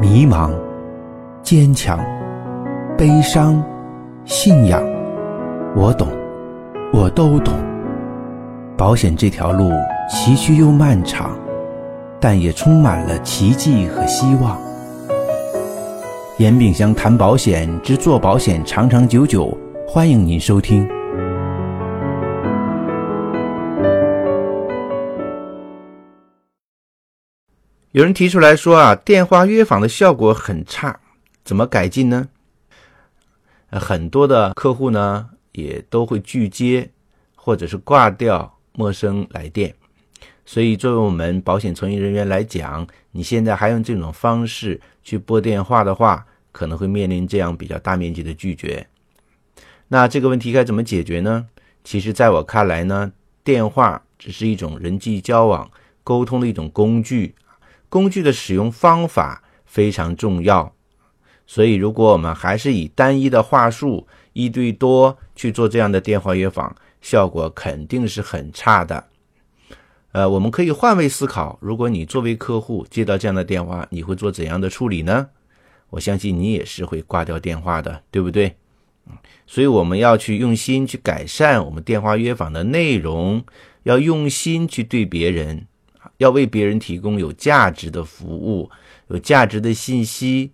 迷茫、坚强、悲伤、信仰，我懂，我都懂。保险这条路崎岖又漫长，但也充满了奇迹和希望。严炳祥谈保险之做保险长长久久，欢迎您收听。有人提出来说啊，电话约访的效果很差，怎么改进呢？很多的客户呢也都会拒接，或者是挂掉陌生来电。所以，作为我们保险从业人员来讲，你现在还用这种方式去拨电话的话，可能会面临这样比较大面积的拒绝。那这个问题该怎么解决呢？其实，在我看来呢，电话只是一种人际交往、沟通的一种工具。工具的使用方法非常重要，所以如果我们还是以单一的话术一对多去做这样的电话约访，效果肯定是很差的。呃，我们可以换位思考，如果你作为客户接到这样的电话，你会做怎样的处理呢？我相信你也是会挂掉电话的，对不对？所以我们要去用心去改善我们电话约访的内容，要用心去对别人。要为别人提供有价值的服务、有价值的信息、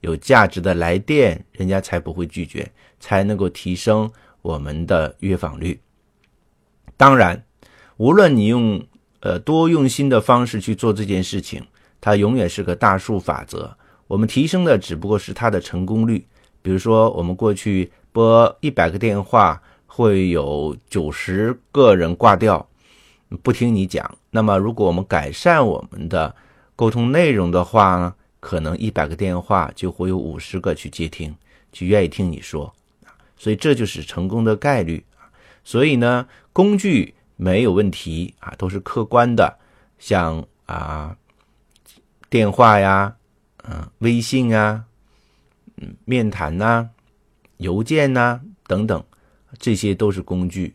有价值的来电，人家才不会拒绝，才能够提升我们的约访率。当然，无论你用呃多用心的方式去做这件事情，它永远是个大数法则。我们提升的只不过是它的成功率。比如说，我们过去拨一百个电话，会有九十个人挂掉。不听你讲，那么如果我们改善我们的沟通内容的话呢，可能一百个电话就会有五十个去接听，去愿意听你说，所以这就是成功的概率所以呢，工具没有问题啊，都是客观的，像啊电话呀，嗯微信啊，嗯面谈呐，邮件呐等等，这些都是工具。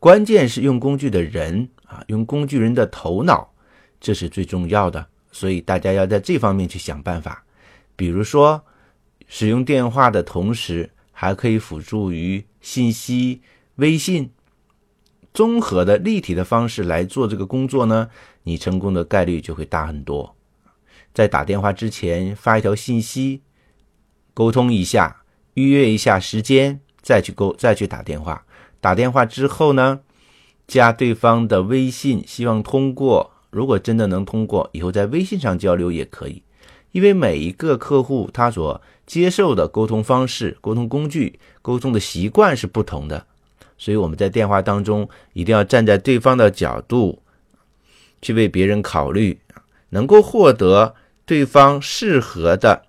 关键是用工具的人啊，用工具人的头脑，这是最重要的。所以大家要在这方面去想办法。比如说，使用电话的同时，还可以辅助于信息、微信，综合的立体的方式来做这个工作呢，你成功的概率就会大很多。在打电话之前发一条信息，沟通一下，预约一下时间，再去沟再去打电话。打电话之后呢，加对方的微信，希望通过。如果真的能通过，以后在微信上交流也可以。因为每一个客户他所接受的沟通方式、沟通工具、沟通的习惯是不同的，所以我们在电话当中一定要站在对方的角度去为别人考虑，能够获得对方适合的、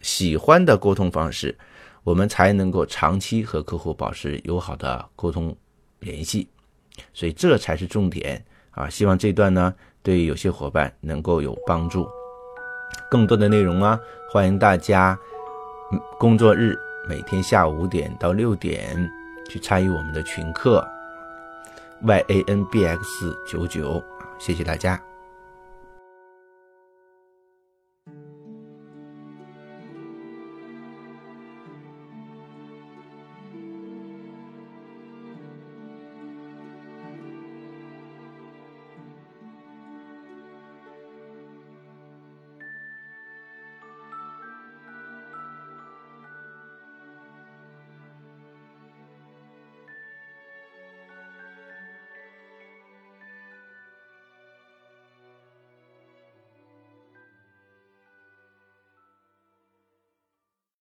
喜欢的沟通方式。我们才能够长期和客户保持友好的沟通联系，所以这才是重点啊！希望这段呢对有些伙伴能够有帮助。更多的内容啊，欢迎大家工作日每天下午五点到六点去参与我们的群课 Y A N B X 九九，谢谢大家。